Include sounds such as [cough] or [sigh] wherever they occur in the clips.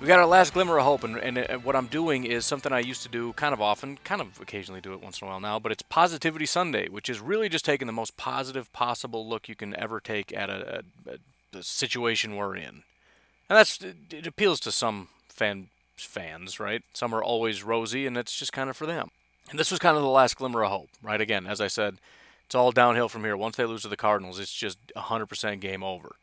we got our last glimmer of hope, and, and, uh, what I'm doing is something I used to do kind of often, kind of occasionally do it once in a while now, but it's Positivity Sunday, which is really just taking the most positive possible look you can ever take at a, a, a situation we're in. And that's it appeals to some fan fans, right? Some are always rosy, and it's just kind of for them. And this was kind of the last glimmer of hope, right? Again, as I said, it's all downhill from here. Once they lose to the Cardinals, it's just 100% game over.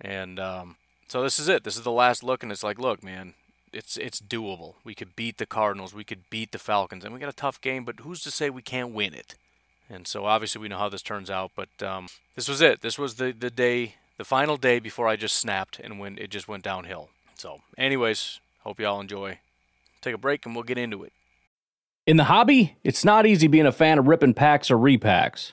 And um, so this is it. This is the last look, and it's like, look, man, it's it's doable. We could beat the Cardinals. We could beat the Falcons, and we got a tough game. But who's to say we can't win it? And so obviously we know how this turns out. But um, this was it. This was the the day, the final day before I just snapped and when it just went downhill. So, anyways, Hope you all enjoy. Take a break and we'll get into it. In the hobby, it's not easy being a fan of ripping packs or repacks.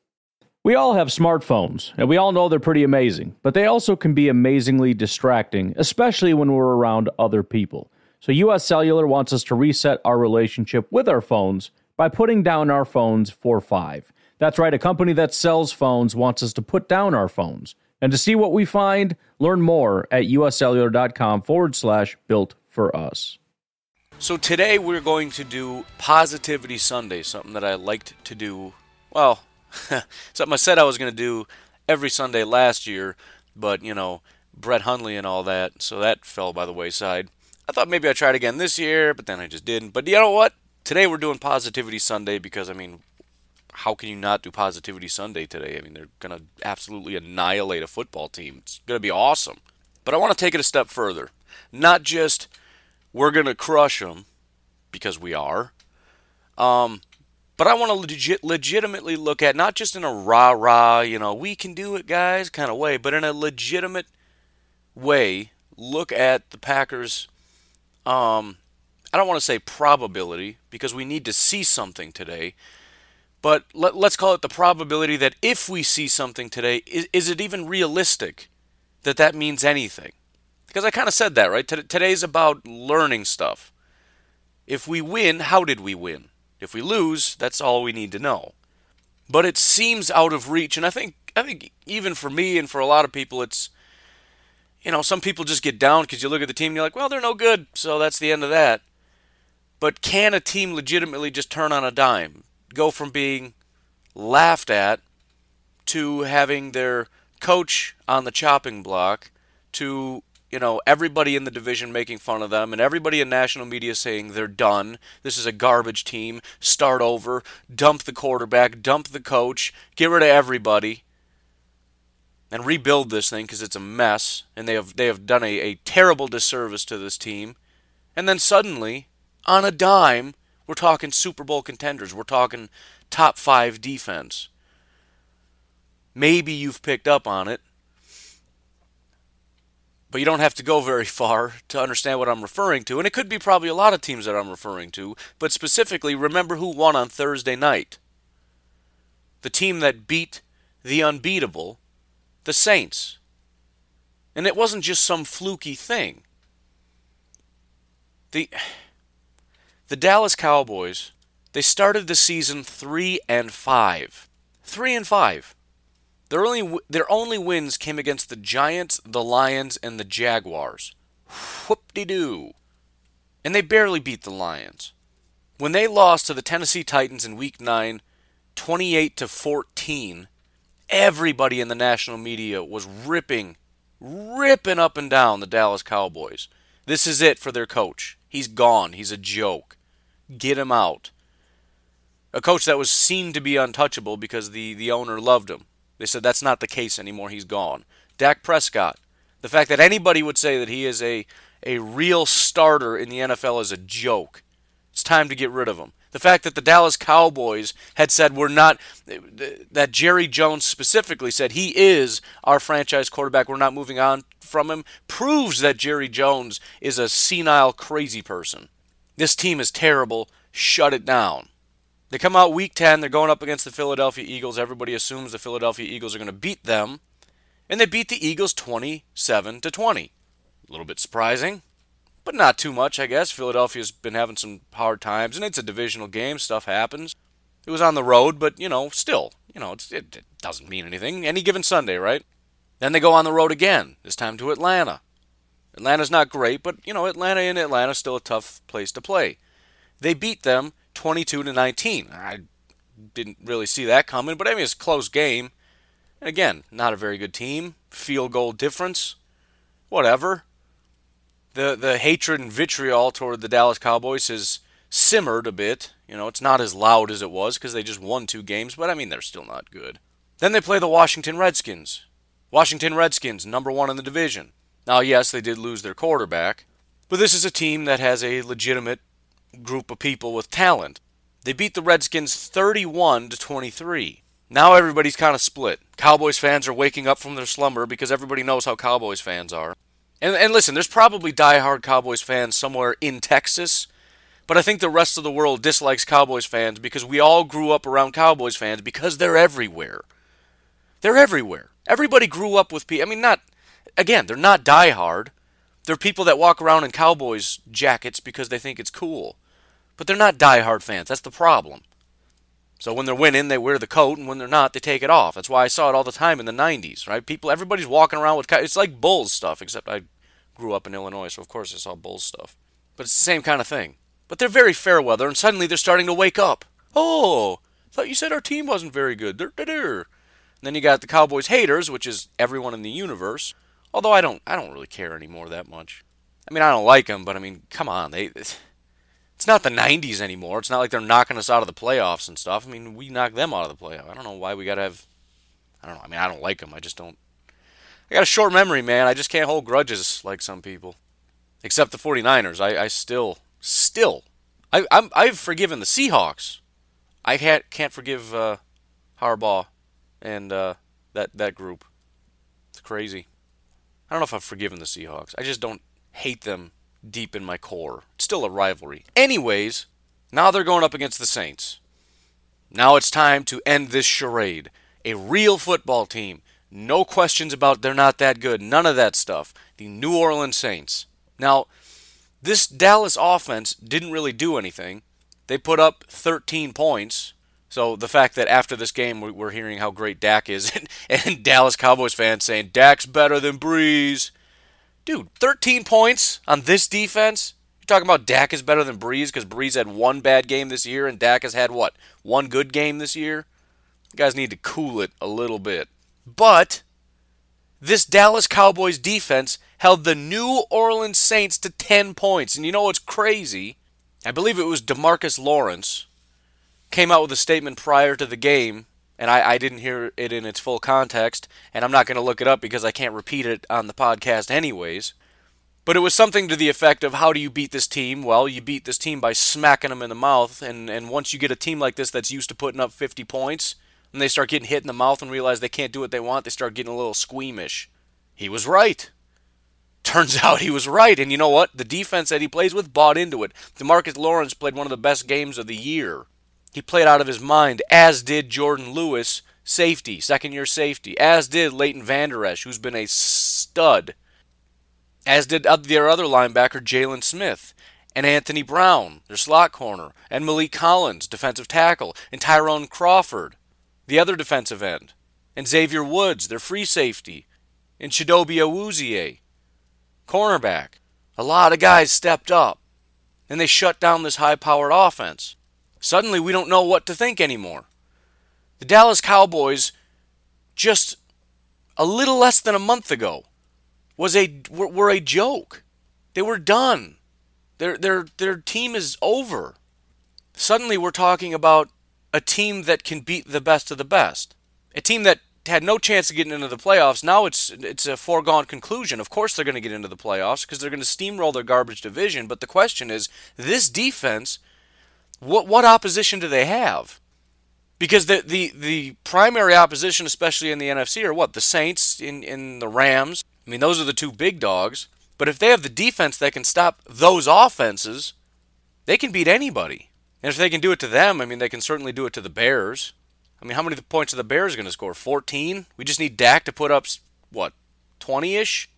We all have smartphones, and we all know they're pretty amazing, but they also can be amazingly distracting, especially when we're around other people. So US Cellular wants us to reset our relationship with our phones by putting down our phones for five. That's right, a company that sells phones wants us to put down our phones. And to see what we find, learn more at uscellular.com forward slash built for us. So today we're going to do Positivity Sunday, something that I liked to do. Well, [laughs] something I said I was going to do every Sunday last year, but you know, Brett Hundley and all that, so that fell by the wayside. I thought maybe I'd try it again this year, but then I just didn't. But you know what? today we're doing Positivity Sunday because, I mean, how can you not do Positivity Sunday today? I mean, they're going to absolutely annihilate a football team. It's going to be awesome. But I want to take it a step further. Not just we're going to crush them because we are. Um, but I want to legit, legitimately look at not just in a rah rah, you know, we can do it, guys, kind of way, but in a legitimate way, look at the Packers' um, I don't want to say probability because we need to see something today, but let, us call it the probability that if we see something today, is, is it even realistic that that means anything? Because I kind of said that, right? T- today's about learning stuff. If we win, how did we win? If we lose, that's all we need to know. But it seems out of reach, and I think I think even for me and for a lot of people, it's you know some people just get down because you look at the team and you're like, well, they're no good, so that's the end of that. But can a team legitimately just turn on a dime? Go from being laughed at to having their coach on the chopping block to you know everybody in the division making fun of them and everybody in national media saying they're done. This is a garbage team. Start over. Dump the quarterback. Dump the coach. Get rid of everybody. And rebuild this thing because it's a mess and they have they have done a, a terrible disservice to this team. And then suddenly on a dime, we're talking Super Bowl contenders. We're talking top five defense. Maybe you've picked up on it, but you don't have to go very far to understand what I'm referring to. And it could be probably a lot of teams that I'm referring to, but specifically, remember who won on Thursday night. The team that beat the unbeatable, the Saints. And it wasn't just some fluky thing. The the Dallas Cowboys, they started the season 3 and 5. 3 and 5. Their only their only wins came against the Giants, the Lions, and the Jaguars. Whoop-de-doo. And they barely beat the Lions. When they lost to the Tennessee Titans in week 9, 28 to 14, everybody in the national media was ripping ripping up and down the Dallas Cowboys. This is it for their coach. He's gone. He's a joke. Get him out. A coach that was seen to be untouchable because the, the owner loved him. They said that's not the case anymore. He's gone. Dak Prescott. The fact that anybody would say that he is a, a real starter in the NFL is a joke. It's time to get rid of him. The fact that the Dallas Cowboys had said we're not, that Jerry Jones specifically said he is our franchise quarterback, we're not moving on from him, proves that Jerry Jones is a senile, crazy person. This team is terrible. Shut it down. They come out week 10, they're going up against the Philadelphia Eagles. Everybody assumes the Philadelphia Eagles are going to beat them. And they beat the Eagles 27 to 20. A little bit surprising, but not too much, I guess. Philadelphia's been having some hard times, and it's a divisional game. Stuff happens. It was on the road, but, you know, still, you know, it, it doesn't mean anything. Any given Sunday, right? Then they go on the road again, this time to Atlanta. Atlanta's not great, but, you know, Atlanta in Atlanta still a tough place to play. They beat them 22 to 19. I didn't really see that coming, but I mean it's a close game. And again, not a very good team. Field goal difference. Whatever. The the hatred and vitriol toward the Dallas Cowboys has simmered a bit. You know, it's not as loud as it was because they just won two games, but I mean they're still not good. Then they play the Washington Redskins. Washington Redskins, number one in the division. Now, yes, they did lose their quarterback, but this is a team that has a legitimate group of people with talent. They beat the Redskins 31 to 23. Now everybody's kind of split. Cowboys fans are waking up from their slumber because everybody knows how Cowboys fans are. And, and listen, there's probably die-hard Cowboys fans somewhere in Texas, but I think the rest of the world dislikes Cowboys fans because we all grew up around Cowboys fans because they're everywhere. They're everywhere. Everybody grew up with people. I mean, not, again, they're not die-hard. They're people that walk around in Cowboys jackets because they think it's cool. But they're not die-hard fans. That's the problem. So when they're winning, they wear the coat, and when they're not, they take it off. That's why I saw it all the time in the '90s, right? People, everybody's walking around with it's like Bulls stuff, except I grew up in Illinois, so of course I saw Bulls stuff. But it's the same kind of thing. But they're very fair weather, and suddenly they're starting to wake up. Oh, thought you said our team wasn't very good. Then you got the Cowboys haters, which is everyone in the universe. Although I don't, I don't really care anymore that much. I mean, I don't like them, but I mean, come on, they [laughs] it's not the 90s anymore. It's not like they're knocking us out of the playoffs and stuff. I mean, we knocked them out of the playoff. I don't know why we got to have. I don't know. I mean, I don't like them. I just don't. I got a short memory, man. I just can't hold grudges like some people. Except the 49ers. I, I still, still. I, I'm, I've forgiven the Seahawks. I can't, can't forgive uh, Harbaugh and uh, that, that group. It's crazy. I don't know if I've forgiven the Seahawks. I just don't hate them deep in my core. It's still a rivalry. Anyways, now they're going up against the Saints. Now it's time to end this charade. A real football team. No questions about they're not that good. None of that stuff. The New Orleans Saints. Now, this Dallas offense didn't really do anything. They put up 13 points. So the fact that after this game we're hearing how great Dak is, and, [laughs] and Dallas Cowboys fans saying Dak's better than Brees, Dude, 13 points on this defense? You're talking about Dak is better than Brees because Brees had one bad game this year and Dak has had what? One good game this year? You guys need to cool it a little bit. But this Dallas Cowboys defense held the New Orleans Saints to 10 points. And you know what's crazy? I believe it was Demarcus Lawrence came out with a statement prior to the game and I, I didn't hear it in its full context, and I'm not going to look it up because I can't repeat it on the podcast anyways. But it was something to the effect of how do you beat this team? Well, you beat this team by smacking them in the mouth. And, and once you get a team like this that's used to putting up 50 points, and they start getting hit in the mouth and realize they can't do what they want, they start getting a little squeamish. He was right. Turns [laughs] out he was right. And you know what? The defense that he plays with bought into it. Demarcus Lawrence played one of the best games of the year. He played out of his mind, as did Jourdan Lewis, safety, second year safety, as did Leighton Vander Esch, who's been a stud as did their other linebacker, Jaylon Smith, and Anthony Brown, their slot corner, and Maliek Collins, defensive tackle, and Tyrone Crawford, the other defensive end, and Xavier Woods, their free safety, and Chidobe Awuzie, cornerback. A lot of guys stepped up, and they shut down this high powered offense. Suddenly, we don't know what to think anymore. The Dallas Cowboys, just a little less than a month ago, was a were, were a joke. They were done. Their their their team is over. Suddenly we're talking about a team that can beat the best of the best. A team that had no chance of getting into the playoffs. Now it's it's a foregone conclusion. Of course they're going to get into the playoffs because they're going to steamroll their garbage division. But the question is, this defense, what what opposition do they have? Because the the the primary opposition, especially in the NFC, are what the Saints in in the Rams, I mean, those are the two big dogs. But if they have the defense that can stop those offenses, they can beat anybody. And if they can do it to them, I mean, they can certainly do it to the Bears. I mean, how many points are the Bears going to score? 14? We just need Dak to put up, what, 20 ish?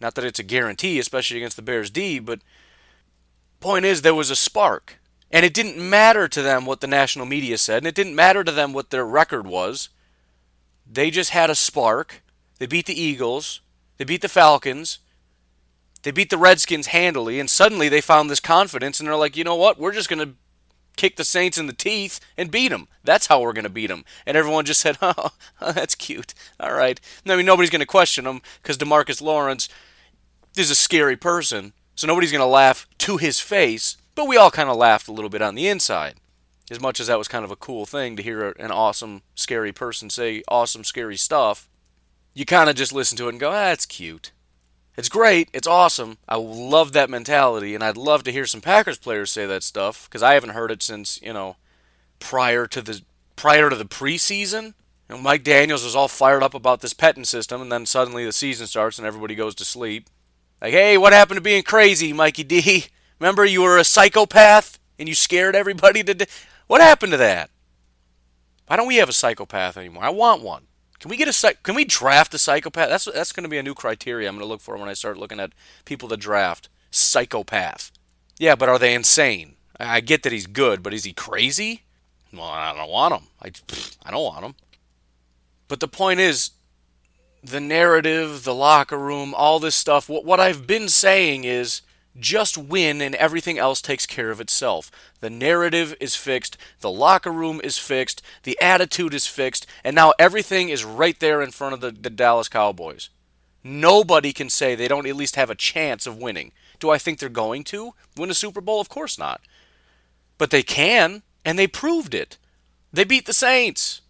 Not that it's a guarantee, especially against the Bears D, but point is, there was a spark. And it didn't matter to them what the national media said, and it didn't matter to them what their record was. They just had a spark. They beat the Eagles. They beat the Falcons. They beat the Redskins handily, and suddenly they found this confidence, and they're like, you know what? We're just going to kick the Saints in the teeth and beat them. That's how we're going to beat them. And everyone just said, [laughs] oh, [laughs] that's cute. All right. I mean, nobody's going to question them because Demarcus Lawrence is a scary person, so nobody's going to laugh to his face, but we all kind of laughed a little bit on the inside. As much as that was kind of a cool thing to hear an awesome, scary person say awesome, scary stuff, you kind of just listen to it and go, ah, that's cute. It's great. It's awesome. I love that mentality, and I'd love to hear some Packers players say that stuff because I haven't heard it since you know prior to the prior to the preseason. You know, Mike Daniels was all fired up about this Pettine system, and then suddenly the season starts and everybody goes to sleep. Like, hey, what happened to being crazy, Mikey D? [laughs] Remember you were a psychopath and you scared everybody to. What happened to that? Why don't we have a psychopath anymore? I want one. Can we get a can we draft a psychopath? That's that's going to be a new criteria I'm going to look for when I start looking at people to draft. Psychopath. Yeah, but are they insane? I get that he's good, but is he crazy? Well, I don't want him. I, I don't want him. But the point is, the narrative, the locker room, all this stuff. What what I've been saying is just win and everything else takes care of itself. The narrative is fixed, the locker room is fixed, the attitude is fixed, and now everything is right there in front of the, the Dallas Cowboys. Nobody can say they don't at least have a chance of winning. Do I think they're going to win a Super Bowl? Of course not. But they can, and they proved it. They beat the Saints.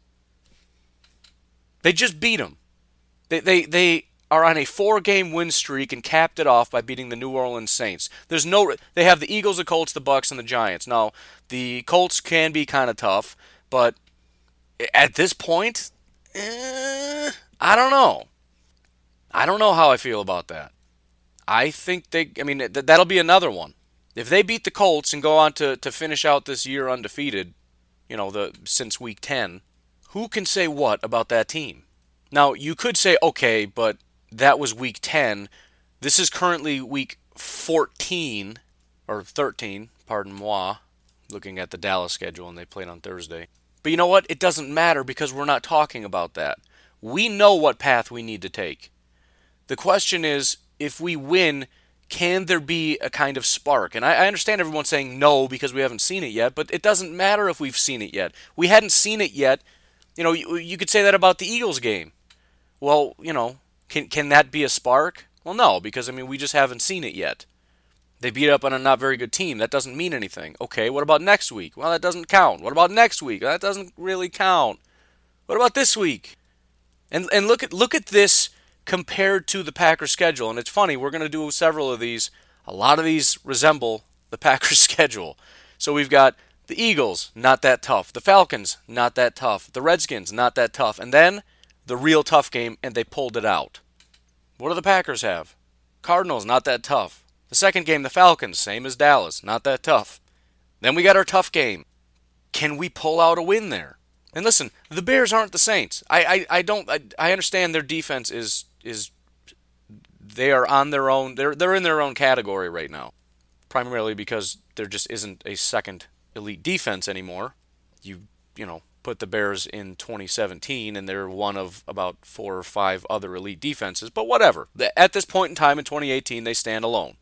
They just beat them. They, they, they are on a four-game win streak and capped it off by beating the New Orleans Saints. There's no they have the Eagles, the Colts, the Bucks, and the Giants. Now, the Colts can be kind of tough, but at this point, eh, I don't know. I don't know how I feel about that. I think they. I mean, th- that'll be another one. If they beat the Colts and go on to, to finish out this year undefeated, you know, the since week ten, who can say what about that team? Now you could say, okay, but that was week 10. This is currently week 14 or 13, pardon moi, looking at the Dallas schedule and they played on Thursday. But you know what? It doesn't matter because we're not talking about that. We know what path we need to take. The question is if we win, can there be a kind of spark? And I, I, understand everyone saying no because we haven't seen it yet, but it doesn't matter if we've seen it yet. We hadn't seen it yet. You know, you, you could say that about the Eagles game. Well, you know, can can that be a spark? Well, no, because I mean we just haven't seen it yet. They beat up on a not very good team. That doesn't mean anything. Okay, what about next week? Well, that doesn't count. What about next week? That doesn't really count. What about this week? And and look at look at this compared to the Packers schedule. And it's funny, we're going to do several of these. A lot of these resemble the [laughs] Packers schedule. So we've got the Eagles, not that tough. The Falcons, not that tough. The Redskins, not that tough. And then the real tough game, and they pulled it out. What do the Packers have? Cardinals, not that tough. The second game, the Falcons, same as Dallas, not that tough. Then we got our tough game. Can we pull out a win there? And listen, the Bears aren't the Saints. I, I, I don't I, I understand their defense is is they are on their own they're they're in their own category right now. Primarily because there just isn't a second elite defense anymore. You you know, put the Bears in 2017 and they're one of about four or five other elite defenses, but whatever. At this point in time in 2018 they stand alone.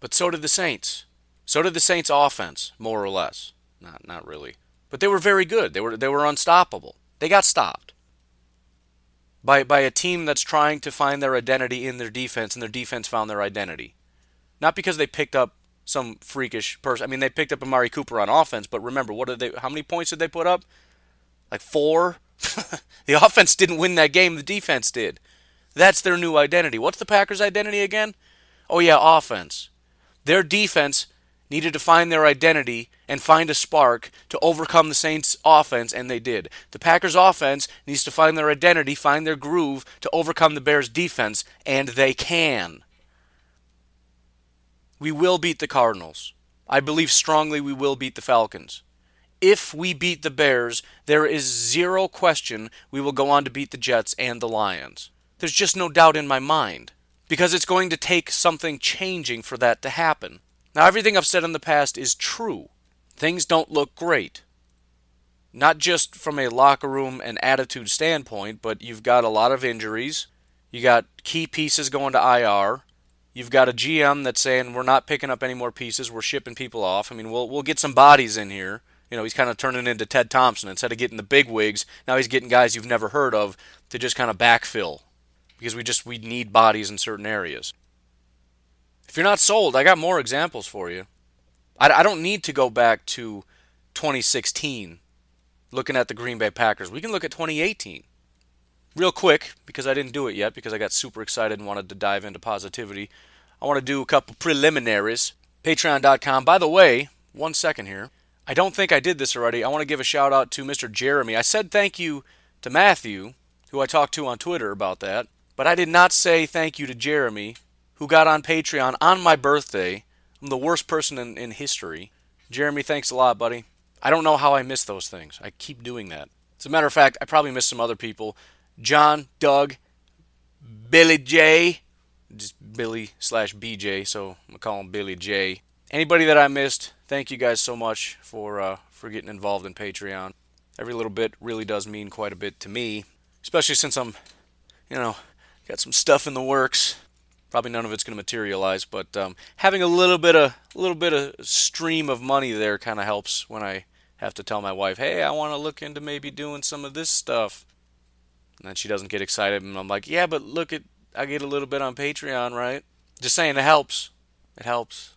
But so did the Saints. So did the Saints offense, more or less. Not not really. But they were very good. They were they were unstoppable. They got stopped by by a team that's trying to find their identity in their defense, and their defense found their identity. Not because they picked up some freakish person. I mean, they picked up Amari Cooper on offense, but remember, what did they? How many points did they put up? Like four. [laughs] the offense didn't win that game. The defense did. That's their new identity. What's the Packers' identity again? Oh yeah, offense. Their defense needed to find their identity and find a spark to overcome the Saints' offense, and they did. The Packers' offense needs to find their identity, find their groove to overcome the Bears' defense, and they can. We will beat the Cardinals. I believe strongly we will beat the Falcons. If we beat the Bears, there is zero question we will go on to beat the Jets and the Lions. There's just no doubt in my mind. Because it's going to take something changing for that to happen. Now, everything I've said in the past is true. Things don't look great. Not just from a locker room and attitude standpoint, but you've got a lot of injuries. You got key pieces going to IR. You've got a GM that's saying we're not picking up any more pieces. We're shipping people off. I mean, we'll we'll get some bodies in here. You know, he's kind of turning into Ted Thompson instead of getting the big wigs. Now he's getting guys you've never heard of to just kind of backfill because we just we need bodies in certain areas. If you're not sold, I got more examples for you. I, I don't need to go back to 2016 looking at the Green Bay Packers. We can look at 2018. Real quick, because I didn't do it yet, because I got super excited and wanted to dive into positivity, I want to do a couple preliminaries. Patreon.com. By the way, one second here. I don't think I did this already. I want to give a shout out to Mr. Jeremy. I said thank you to Matthew, who I talked to on Twitter about that, but I did not say thank you to Jeremy who got on Patreon on my birthday. I'm the worst person in, in history. Jeremy, thanks a lot, buddy. I don't know how I miss those things. I keep doing that. As a matter of fact, I probably miss some other people. John, Doug, Billy J, just Billy slash BJ, so I'm gonna call him Billy J. Anybody that I missed, thank you guys so much for uh, for getting involved in Patreon. Every little bit really does mean quite a bit to me, especially since I'm, you know, got some stuff in the works probably none of it's going to materialize, but um, having a little bit of a little bit of stream of money there kind of helps when I have to tell my wife, "Hey, I want to look into maybe doing some of this stuff." And then she doesn't get excited, and I'm like, "Yeah, but look at I get a little bit on Patreon, right?" Just saying, it helps. It helps.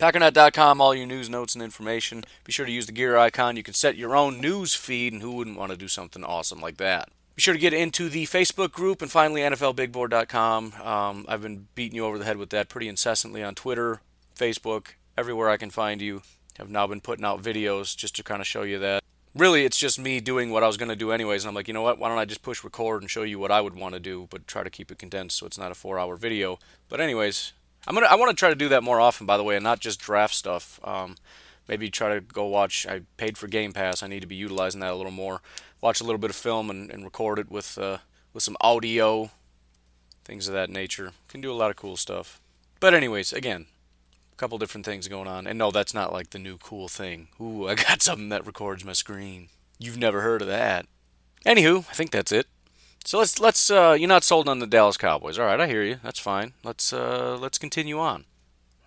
Packernet.com, all your news, notes, and information. Be sure to use the gear icon. You can set your own news feed, and who wouldn't want to do something awesome like that? Be sure to get into the Facebook group and finally NFLBigBoard.com. Um, I've been beating you over the head with that pretty incessantly on Twitter, Facebook, everywhere I can find you. I've now been putting out videos just to kind of show you that. Really, it's just me doing what I was going to do anyways, and I'm like, you know what? Why don't I just push record and show you what I would want to do, but try to keep it condensed so it's not a four-hour video. But anyways, I'm gonna I want to try to do that more often, by the way, and not just draft stuff. Um, maybe try to go watch. I paid for Game Pass. I need to be utilizing that a little more watch a little bit of film and, and record it with uh, with some audio, things of that nature. Can do a lot of cool stuff. But anyways, again, a couple different things going on. And no, that's not like the new cool thing. Ooh, I got [laughs] something that records my screen. You've never heard of that. Anywho, I think that's it. So let's let's uh, you're not sold on the Dallas Cowboys. All right, I hear you. That's fine. Let's uh, let's continue on.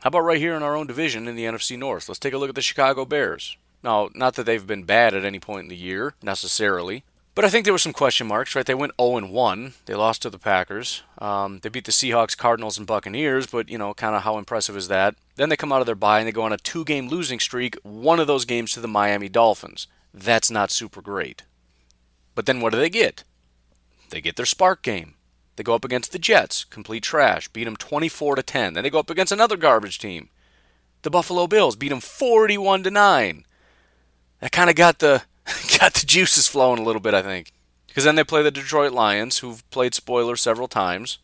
How about right here in our own division in the NFC North? Let's take a look at the Chicago Bears. Now, not that they've been bad at any point in the year necessarily, but I think there were some question marks, right? They went 0 1. They lost to the Packers. Um, they beat the Seahawks, Cardinals, and Buccaneers, but, you know, kind of how impressive is that? Then they come out of their bye and they go on a two game losing streak, one of those games to the Miami Dolphins. That's not super great. But then what do they get? They get their spark game. They go up against the Jets, complete trash, beat them 24 to 10. Then they go up against another garbage team, the Buffalo Bills, beat them 41 to 9. That kind of got the [laughs] got the juices flowing a little bit, I think. Because then they play the Detroit Lions, who've played spoiler several times,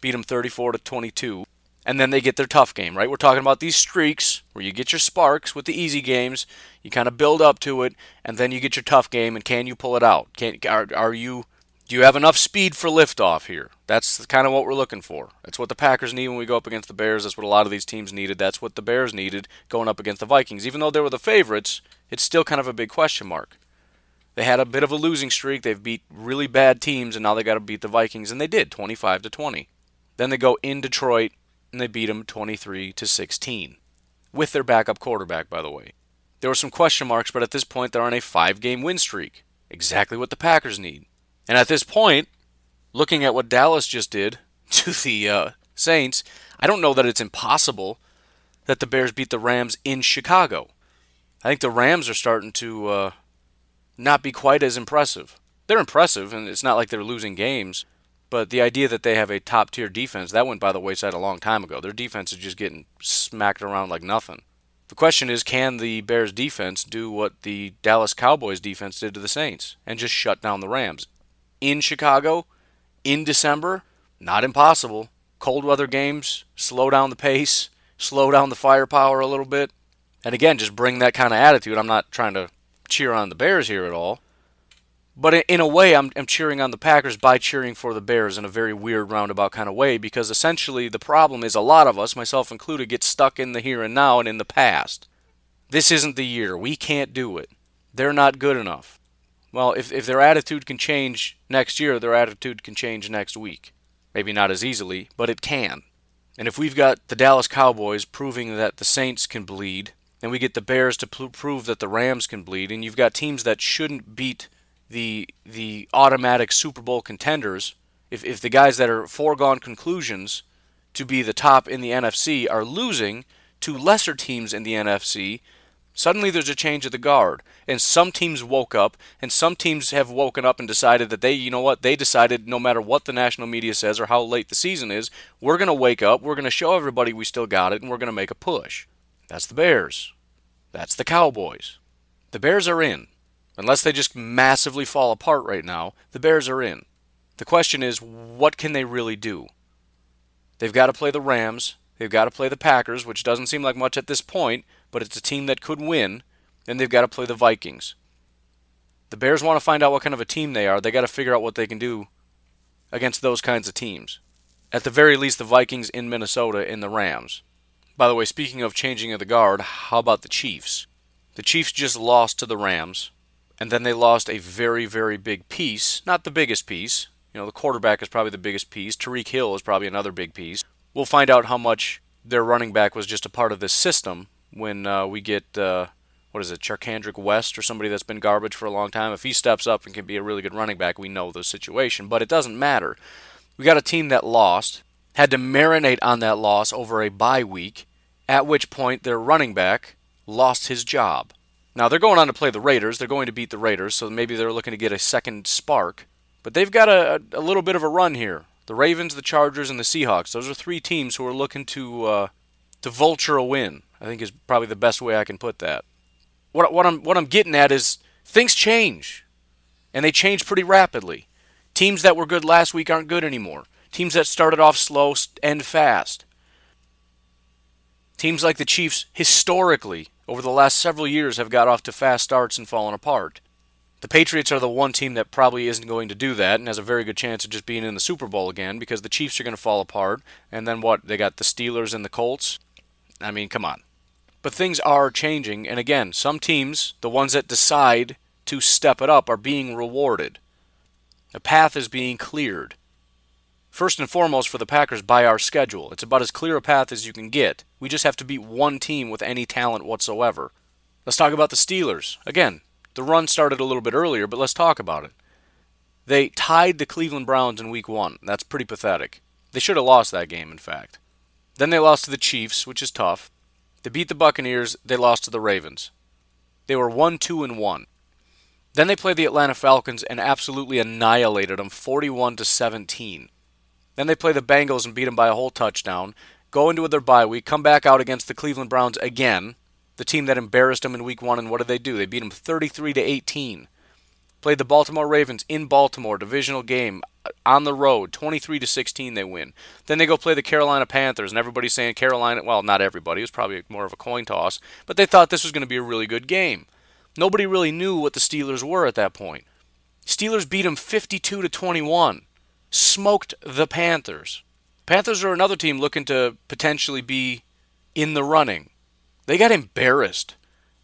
beat them 34 to 22, and then they get their tough game, right? We're talking about these streaks where you get your sparks with the easy games, you kind of build up to it, and then you get your tough game, and can you pull it out? Can are, are you do you have enough speed for liftoff here? That's kind of what we're looking for. That's what the Packers need when we go up against the Bears. That's what a lot of these teams needed. That's what the Bears needed going up against the Vikings. Even though they were the favorites, it's still kind of a big question mark. They had a bit of a losing streak. They've beat really bad teams, and now they got to beat the Vikings, and they did, 25 to 20. Then they go in Detroit, and they beat them 23 to 16, with their backup quarterback, by the way. There were some question marks, but at this point, they're on a five-game win streak. Exactly what the Packers need. And at this point, looking at what Dallas just did [laughs] to the uh, Saints, I don't know that it's impossible that the Bears beat the Rams in Chicago. I think the Rams are starting to uh, not be quite as impressive. They're impressive, and it's not like they're losing games. But the idea that they have a top tier defense, that went by the wayside a long time ago. Their defense is just getting smacked around like nothing. The question is can the Bears defense do what the Dallas Cowboys defense did to the Saints and just shut down the Rams? In Chicago in December, not impossible. Cold weather games, slow down the pace, slow down the firepower a little bit. And again, just bring that kind of attitude. I'm not trying to cheer on the Bears here at all. But in a way, I'm, I'm cheering on the Packers by cheering for the Bears in a very weird roundabout kind of way because essentially the problem is a lot of us, myself included, get stuck in the here and now and in the past. This isn't the year. We can't do it. They're not good enough. Well, if, if their attitude can change next year, their attitude can change next week. Maybe not as easily, but it can. And if we've got the Dallas Cowboys proving that the Saints can bleed, and we get the Bears to prove that the Rams can bleed, and you've got teams that shouldn't beat the the automatic Super Bowl contenders, if, if the guys that are foregone conclusions to be the top in the NFC are losing to lesser teams in the NFC, Suddenly there's a change of the guard. And some teams woke up, and some teams have woken up and decided that they, you know what, they decided no matter what the national media says or how late the season is, we're going to wake up, we're going to show everybody we still got it, and we're going to make a push. That's the Bears. That's the Cowboys. The Bears are in. Unless they just massively fall apart right now, the Bears are in. The question is, what can they really do? They've got to play the Rams. They've got to play the Packers, which doesn't seem like much at this point, but it's a team that could win, and they've got to play the Vikings. The Bears want to find out what kind of a team they are. They got to figure out what they can do against those kinds of teams. At the very least, the Vikings in Minnesota and the Rams. By the way, speaking of changing of the guard, how about the Chiefs? The Chiefs just lost to the Rams, and then they lost a very, very big piece. Not the biggest piece. You know, the quarterback is probably the biggest piece. Tyreek Hill is probably another big piece. We'll find out how much their running back was just a part of this system when uh, we get uh, what is it, Charcandrick West or somebody that's been garbage for a long time. If he steps up and can be a really good running back, we know the situation. But it doesn't matter. We got a team that lost, had to marinate on that loss over a bye week, at which point their running back lost his job. Now they're going on to play the Raiders. They're going to beat the Raiders, so maybe they're looking to get a second spark. But they've got a, a little bit of a run here. The Ravens, the Chargers, and the Seahawks. Those are three teams who are looking to uh, to vulture a win. I think is probably the best way I can put that. What, what I'm what I'm getting at is things change, and they change pretty rapidly. Teams that were good last week aren't good anymore. Teams that started off slow end fast. Teams like the Chiefs, historically, over the last several years, have got off to fast starts and fallen apart. The Patriots are the one team that probably isn't going to do that and has a very good chance of just being in the Super Bowl again because the Chiefs are going to fall apart. And then what? They got the Steelers and the Colts. I mean, come on. But things are changing, and again, some teams, the ones that decide to step it up, are being rewarded. The path is being cleared. First and foremost for the Packers by our schedule. It's about as clear a path as you can get. We just have to beat one team with any talent whatsoever. Let's talk about the Steelers. Again, the run started a little bit earlier, but let's talk about it. They tied the Cleveland Browns in week one. That's pretty pathetic. They should have lost that game, in fact. Then they lost to the Chiefs, which is tough. They beat the Buccaneers, they lost to the Ravens. They were 1 2 and 1. Then they play the Atlanta Falcons and absolutely annihilated them 41 to 17. Then they play the Bengals and beat them by a whole touchdown. Go into their bye week, come back out against the Cleveland Browns again, the team that embarrassed them in week 1 and what did they do? They beat them 33 to 18. Played the Baltimore Ravens in Baltimore, divisional game uh, on the road, 23 to 16 they win. Then they go play the Carolina Panthers and everybody's saying Carolina, well, not everybody, it was probably more of a coin toss, but they thought this was going to be a really good game. Nobody really knew what the Steelers were at that point. Steelers beat them 52 to 21. Smoked the Panthers. Panthers are another team looking to potentially be in the running. They got embarrassed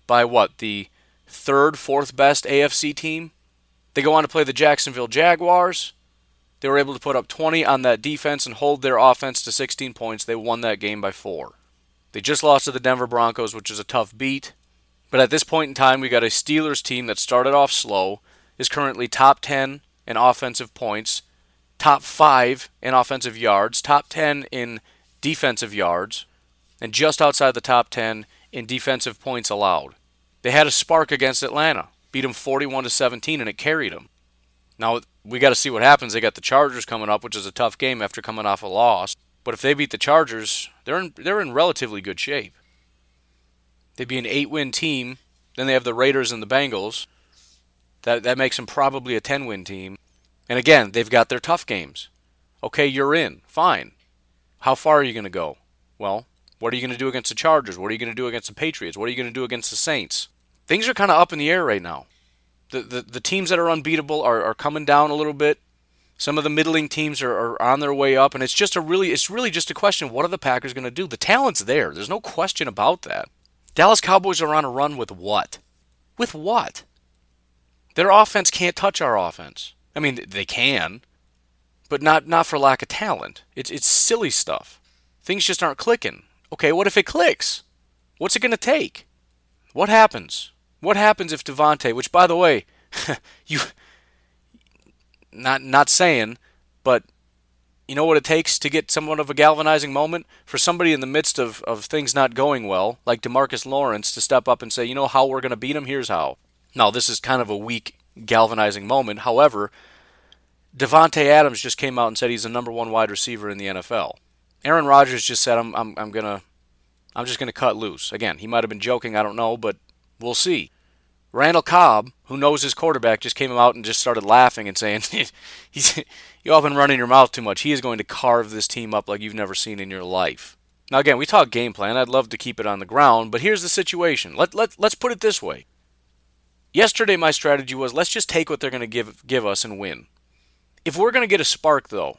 by what, the third, fourth best AFC team? They go on to play the Jacksonville Jaguars. They were able to put up 20 on that defense and hold their offense to 16 points. They won that game by four. They just lost to the Denver Broncos, which is a tough beat. But at this point in time, we got a Steelers team that started off slow, is currently top 10 in offensive points, top 5 in offensive yards, top 10 in defensive yards, and just outside the top 10 in defensive points allowed. They had a spark against Atlanta, beat them 41 to 17 and it carried them. Now, we got to see what happens. They got the Chargers coming up, which is a tough game after coming off a loss. But if they beat the Chargers, they're in, they're in relatively good shape. They'd be an eight win team. Then they have the Raiders and the Bengals. That, that makes them probably a 10 win team. And again, they've got their tough games. Okay, you're in. Fine. How far are you going to go? Well, what are you going to do against the Chargers? What are you going to do against the Patriots? What are you going to do against the Saints? Things are kind of up in the air right now. The, the, the teams that are unbeatable are, are coming down a little bit. Some of the middling teams are, are on their way up, and it's just a really it's really just a question what are the Packers going to do? The talent's there. There's no question about that. Dallas Cowboys are on a run with what? With what? Their offense can't touch our offense. I mean, they can, but not not for lack of talent. It's it's silly stuff. Things just aren't clicking. Okay, what if it clicks? What's it going to take? What happens? What happens if Davante, which by the way, [laughs] you not not saying, but you know what it takes to get somewhat of a galvanizing moment? For somebody in the midst of, of things not going well, like Demarcus Lawrence, to step up and say, you know how we're going to beat him? Here's how. Now, this is kind of a weak galvanizing moment. However, Davante Adams just came out and said he's the number one wide receiver in the NFL. Aaron Rodgers just said, I'm, I'm, I'm going to. I'm just going to cut loose. Again, he might have been joking, I don't know, but we'll see. Randall Cobb, who knows his quarterback, just came out and just started laughing and saying, [laughs] "He's you all been running your mouth too much. He is going to carve this team up like you've never seen in your life." Now, again, we talk game plan. I'd love to keep it on the ground, but here's the situation. Let let let's put it this way. Yesterday, my strategy was let's just take what they're going to give give us and win. If we're going to get a spark, though,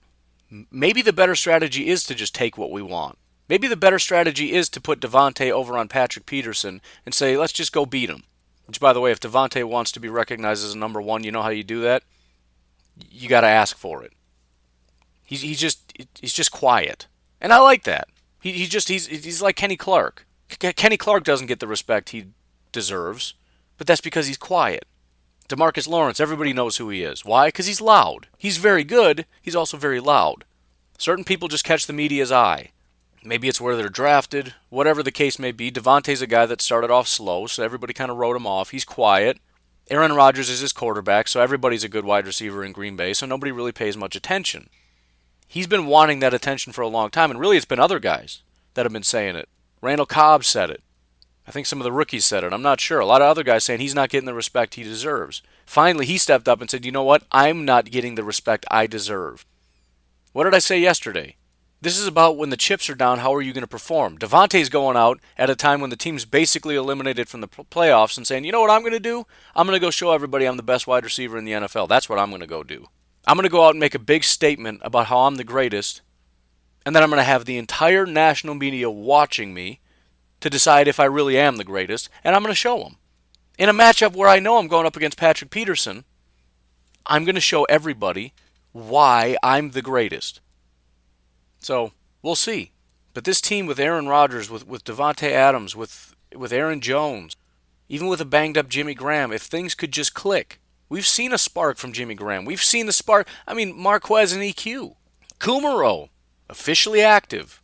maybe the better strategy is to just take what we want. Maybe the better strategy is to put Davante over on Patrick Peterson and say, let's just go beat him. Which, by the way, if Davante wants to be recognized as a number one, you know how you do that. You got to ask for it. He's he's just he's just quiet, and I like that. He he's just he's he's like Kenny Clark. Kenny Clark doesn't get the respect he deserves, but that's because he's quiet. Demarcus Lawrence, everybody knows who he is. Why? Because he's loud. He's very good. He's also very loud. Certain people just catch the media's eye. Maybe it's where they're drafted, whatever the case may be. Davante's a guy that started off slow, so everybody kind of wrote him off. He's quiet. Aaron Rodgers is his quarterback, so everybody's a good wide receiver in Green Bay, so nobody really pays much attention. He's been wanting that attention for a long time, and really it's been other guys that have been saying it. Randall Cobb said it. I think some of the rookies said it. I'm not sure. A lot of other guys saying he's not getting the respect he deserves. Finally, he stepped up and said, You know what? I'm not getting the respect I deserve. What did I say yesterday? This is about when the chips are down, how are you going to perform? Davante's going out at a time when the team's basically eliminated from the playoffs and saying, you know what I'm going to do? I'm going to go show everybody I'm the best wide receiver in the NFL. That's what I'm going to go do. I'm going to go out and make a big statement about how I'm the greatest, and then I'm going to have the entire national media watching me to decide if I really am the greatest, and I'm going to show them. In a matchup where I know I'm going up against Patrick Peterson, I'm going to show everybody why I'm the greatest. So we'll see. But this team with Aaron Rodgers, with with Davante Adams, with with Aaron Jones, even with a banged up Jimmy Graham, if things could just click, we've seen a spark from Jimmy Graham. We've seen the spark. I mean, Marquez and EQ, Kumerow, officially active.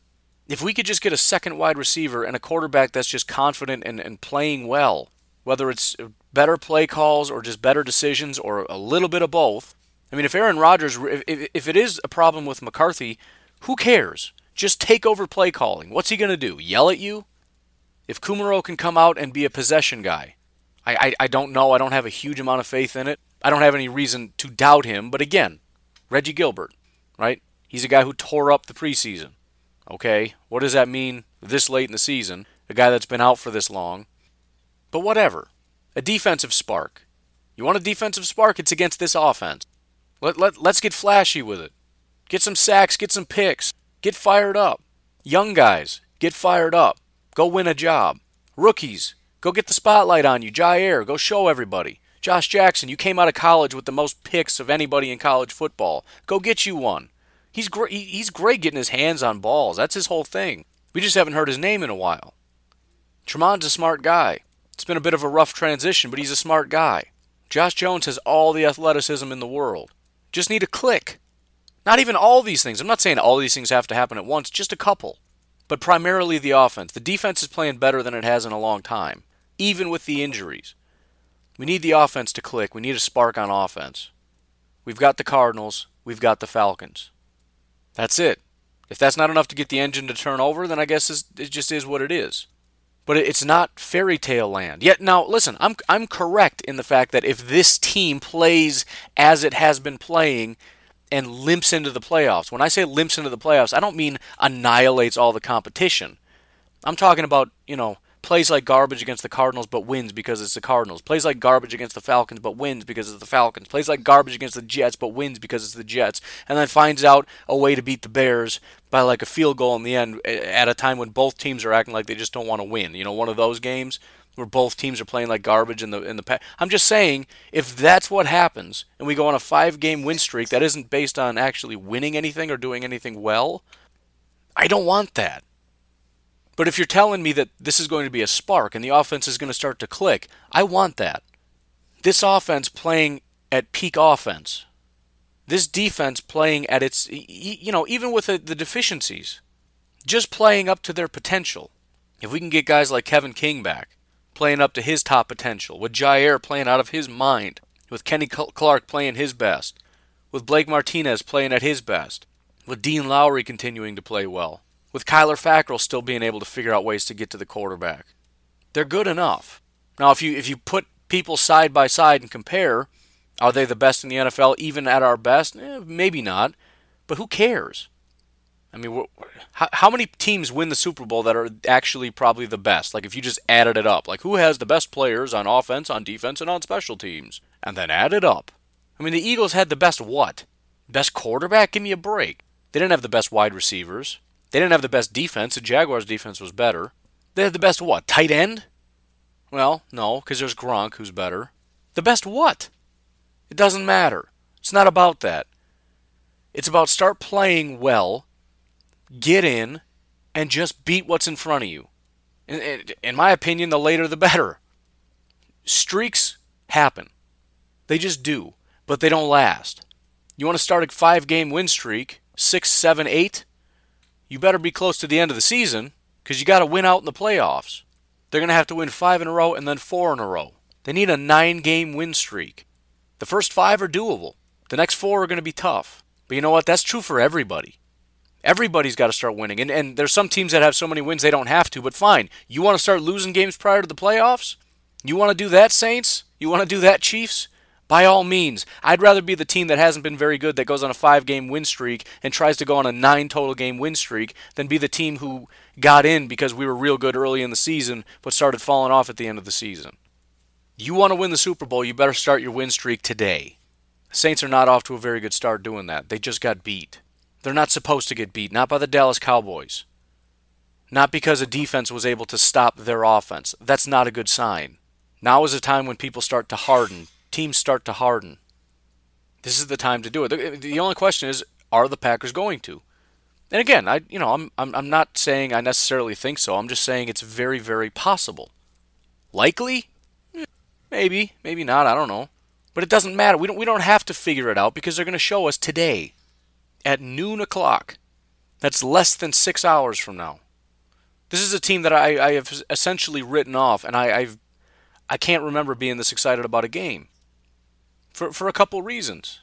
If we could just get a second wide receiver and a quarterback that's just confident and, and playing well, whether it's better play calls or just better decisions or a little bit of both. I mean, if Aaron Rodgers, if, if it is a problem with McCarthy, who cares? Just take over play calling. What's he going to do? Yell at you? If Kumerow can come out and be a possession guy, I, I, I don't know. I don't have a huge amount of faith in it. I don't have any reason to doubt him. But again, Reggie Gilbert, right? He's a guy who tore up the preseason. Okay, what does that mean this late in the season? A guy that's been out for this long. But whatever. A defensive spark. You want a defensive spark? It's against this offense. Let, let, let's get flashy with it. Get some sacks, get some picks, get fired up. Young guys, get fired up. Go win a job. Rookies, go get the spotlight on you. Jaire, go show everybody. Josh Jackson, you came out of college with the most picks of anybody in college football. Go get you one. He's great. He's great getting his hands on balls. That's his whole thing. We just haven't heard his name in a while. Tramon's a smart guy. It's been a bit of a rough transition, but he's a smart guy. Josh Jones has all the athleticism in the world. Just need a click. Not even all these things. I'm not saying all these things have to happen at once, just a couple. But primarily the offense. The defense is playing better than it has in a long time, even with the injuries. We need the offense to click. We need a spark on offense. We've got the Cardinals. We've got the Falcons. That's it. If that's not enough to get the engine to turn over, then I guess it just is what it is. But it's not fairy tale land. Yet now, listen, I'm I'm correct in the fact that if this team plays as it has been playing and limps into the playoffs, when I say limps into the playoffs, I don't mean annihilates all the competition. I'm talking about, you know, plays like garbage against the Cardinals but wins because it's the Cardinals. Plays like garbage against the Falcons but wins because it's the Falcons. Plays like garbage against the Jets but wins because it's the Jets. And then finds out a way to beat the Bears by like a field goal in the end at a time when both teams are acting like they just don't want to win. You know, one of those games where both teams are playing like garbage in the in the past. I'm just saying if that's what happens and we go on a 5-game win streak that isn't based on actually winning anything or doing anything well, I don't want that. But if you're telling me that this is going to be a spark and the offense is going to start to click, I want that. This offense playing at peak offense. This defense playing at its, you know, even with the, deficiencies, just playing up to their potential. If we can get guys like Kevin King back, playing up to his top potential, with Jaire playing out of his mind, with Kenny Clark playing his best, with Blake Martinez playing at his best, with Dean Lowry continuing to play well, with Kyler Fackrell still being able to figure out ways to get to the quarterback. They're good enough. Now, if you if you put people side by side and compare, are they the best in the NFL even at our best? Eh, maybe not, but who cares? I mean, how, how many teams win the Super Bowl that are actually probably the best? Like if you just added it up, like who has the best players on offense, on defense, and on special teams, and then add it up. I mean, the Eagles had the best what? Best quarterback? Give me a break. They didn't have the best wide receivers. They didn't have the best defense. The Jaguars' defense was better. They had the best what? Tight end? Well, no, because there's Gronk who's better. The best what? It doesn't matter. It's not about that. It's about start playing well, get in, and just beat what's in front of you. In, in my opinion, the later the better. Streaks happen. They just do, but they don't last. You want to start a five game win streak, six, seven, eight? you better be close to the end of the season because you got to win out in the playoffs. They're going to have to win five in a row and then four in a row. They need a nine game win streak. The first five are doable, the next four are going to be tough. But you know what? That's true for everybody. Everybody's got to start winning. And, and there's some teams that have so many wins they don't have to, but fine. You want to start losing games prior to the playoffs? You want to do that, Saints? You want to do that, Chiefs? By all means, I'd rather be the team that hasn't been very good that goes on a five game win streak and tries to go on a nine total game win streak than be the team who got in because we were real good early in the season but started falling off at the end of the season. You want to win the Super Bowl, you better start your win streak today. Saints are not off to a very good start doing that. They just got beat. They're not supposed to get beat, not by the Dallas Cowboys. Not because a defense was able to stop their offense. That's not a good sign. Now is a time when people start to harden, teams start to harden. This is the time to do it. The, only question is, are the Packers going to? And again, I you know I'm, I'm I'm not saying I necessarily think so. I'm just saying it's very very possible. Likely, hmm, maybe maybe not. I don't know. But it doesn't matter. We don't we don't have to figure it out because they're going to show us today, at noon o'clock. That's less than six hours from now. This is a team that I, I have essentially written off, and I, I've I can't remember being this excited about a game. For for a couple reasons.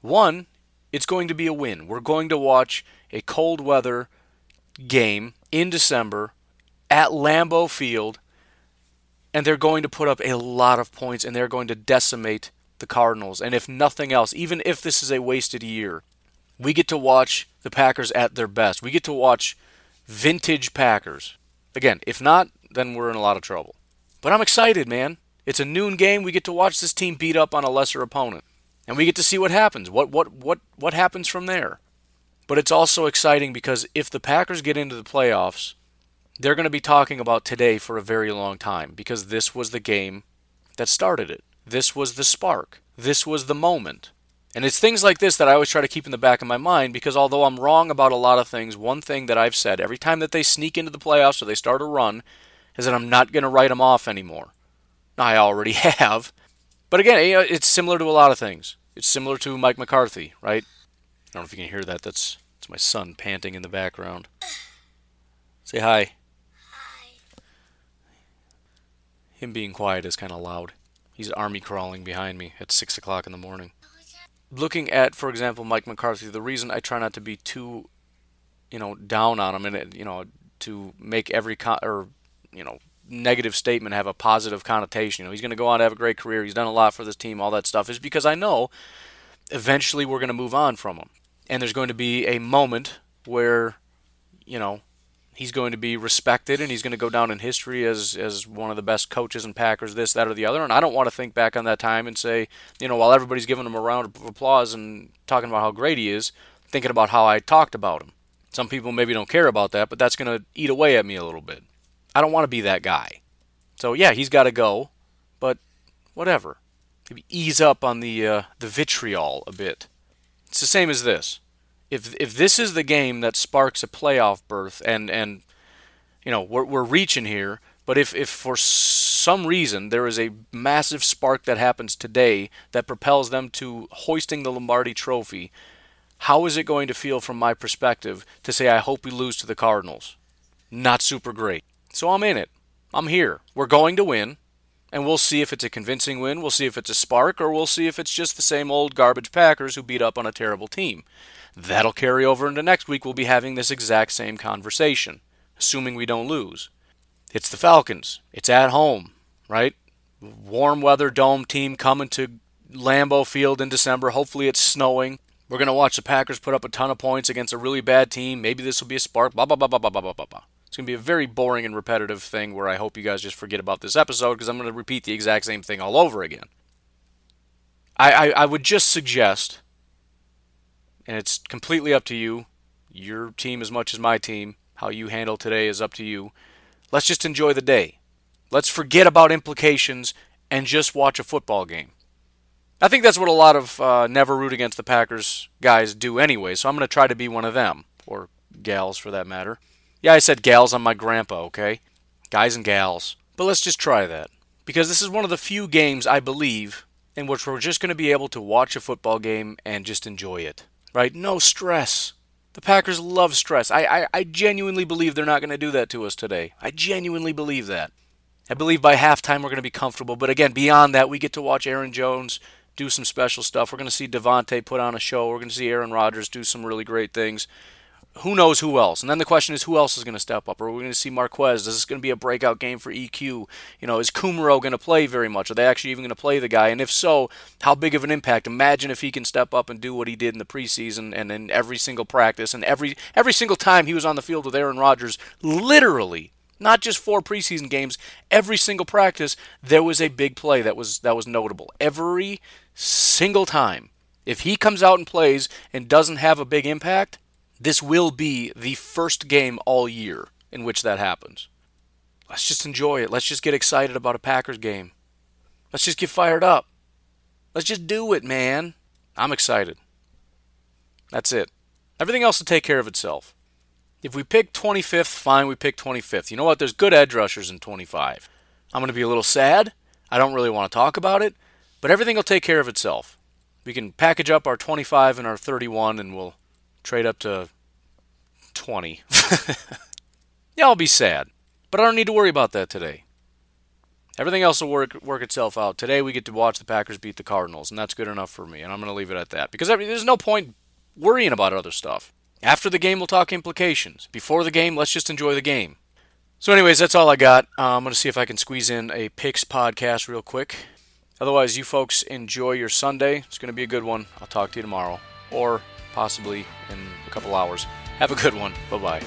One, it's going to be a win. We're going to watch a cold weather game in December at Lambeau Field and they're going to put up a lot of points and they're going to decimate the Cardinals. And if nothing else, even if this is a wasted year, we get to watch the Packers at their best. We get to watch vintage Packers. Again, if not, then we're in a lot of trouble. But I'm excited, man. It's a noon game. We get to watch this team beat up on a lesser opponent. And we get to see what happens. What what what what happens from there? But it's also exciting because if the Packers get into the playoffs, they're going to be talking about today for a very long time because this was the game that started it. This was the spark. This was the moment. And it's things like this that I always try to keep in the back of my mind because although I'm wrong about a lot of things, one thing that I've said every time that they sneak into the playoffs or they start a run is that I'm not going to write them off anymore. I already [laughs] have. But again, it's similar to a lot of things. It's similar to Mike McCarthy, right? I don't know if you can hear that. That's, that's my son panting in the background. Say hi. Hi. Him being quiet is kind of loud. He's army crawling behind me at 6 o'clock in the morning. Looking at, for example, Mike McCarthy, the reason I try not to be too, you know, down on him and, you know, to make every, con- or, you know, negative statement have a positive connotation. You know, he's going to go on to have a great career. He's done a lot for this team, all that stuff, is because I know eventually we're going to move on from him. And there's going to be a moment where, you know, he's going to be respected and he's going to go down in history as, as one of the best coaches and Packers, this, that, or the other. And I don't want to think back on that time and say, you know, while everybody's giving him a round of applause and talking about how great he is, thinking about how I talked about him. Some people maybe don't care about that, but that's going to eat away at me a little bit. I don't want to be that guy. So yeah, he's got to go, but whatever. Maybe ease up on the uh, the vitriol a bit. It's the same as this. If if this is the game that sparks a playoff berth, and and you know we're we're reaching here, but if if for some reason there is a massive spark that happens today that propels them to hoisting the Lombardi Trophy, how is it going to feel from my perspective to say I hope we lose to the Cardinals? Not super great. So I'm in it. I'm here. We're going to win, and we'll see if it's a convincing win. We'll see if it's a spark, or we'll see if it's just the same old garbage Packers who beat up on a terrible team. That'll carry over into next week. We'll be having this exact same conversation, assuming we don't lose. It's the Falcons. It's at home, right? Warm weather dome team coming to Lambeau Field in December. Hopefully it's snowing. We're going to watch the Packers put up a ton of points against a really bad team. Maybe this will be a spark. Blah, blah, blah, blah, blah, blah, blah, blah. It's going to be a very boring and repetitive thing where I hope you guys just forget about this episode because I'm going to repeat the exact same thing all over again. I, I, I would just suggest, and it's completely up to you, your team as much as my team, how you handle today is up to you. Let's just enjoy the day. Let's forget about implications and just watch a football game. I think that's what a lot of uh, never root against the Packers guys do anyway, so I'm going to try to be one of them, or gals for that matter. Yeah, I said gals on my grandpa, okay? Guys and gals. But let's just try that. Because this is one of the few games, I believe, in which we're just going to be able to watch a football game and just enjoy it. Right? No stress. The Packers love stress. I, I, I genuinely believe they're not going to do that to us today. I genuinely believe that. I believe by halftime we're going to be comfortable. But again, beyond that, we get to watch Aaron Jones do some special stuff. We're going to see Davante put on a show. We're going to see Aaron Rodgers do some really great things who knows who else? And then the question is, who else is going to step up? Are we going to see Marquez? Is this going to be a breakout game for EQ? You know, is Kumerow going to play very much? Are they actually even going to play the guy? And if so, how big of an impact? Imagine if he can step up and do what he did in the preseason and in every single practice and every every single time he was on the field with Aaron Rodgers, literally, not just four preseason games, every single practice there was a big play that was that was notable. Every single time. If he comes out and plays and doesn't have a big impact, this will be the first game all year in which that happens. Let's just enjoy it. Let's just get excited about a Packers game. Let's just get fired up. Let's just do it, man. I'm excited. That's it. Everything else will take care of itself. If we pick 25th, fine, we pick 25th. You know what? There's good edge rushers in 25. I'm going to be a little sad. I don't really want to talk about it, but everything will take care of itself. We can package up our 25 and our 31 and we'll trade up to 20. [laughs] yeah, I'll be sad. But I don't need to worry about that today. Everything else will work work itself out. Today we get to watch the Packers beat the Cardinals, and that's good enough for me. And I'm going to leave it at that because I mean, there's no point worrying about other stuff. After the game, we'll talk implications. Before the game, let's just enjoy the game. So, anyways, that's all I got. Uh, I'm going to see if I can squeeze in a picks podcast real quick. Otherwise, you folks enjoy your Sunday. It's going to be a good one. I'll talk to you tomorrow or possibly in a couple hours. Have a good one. Bye bye.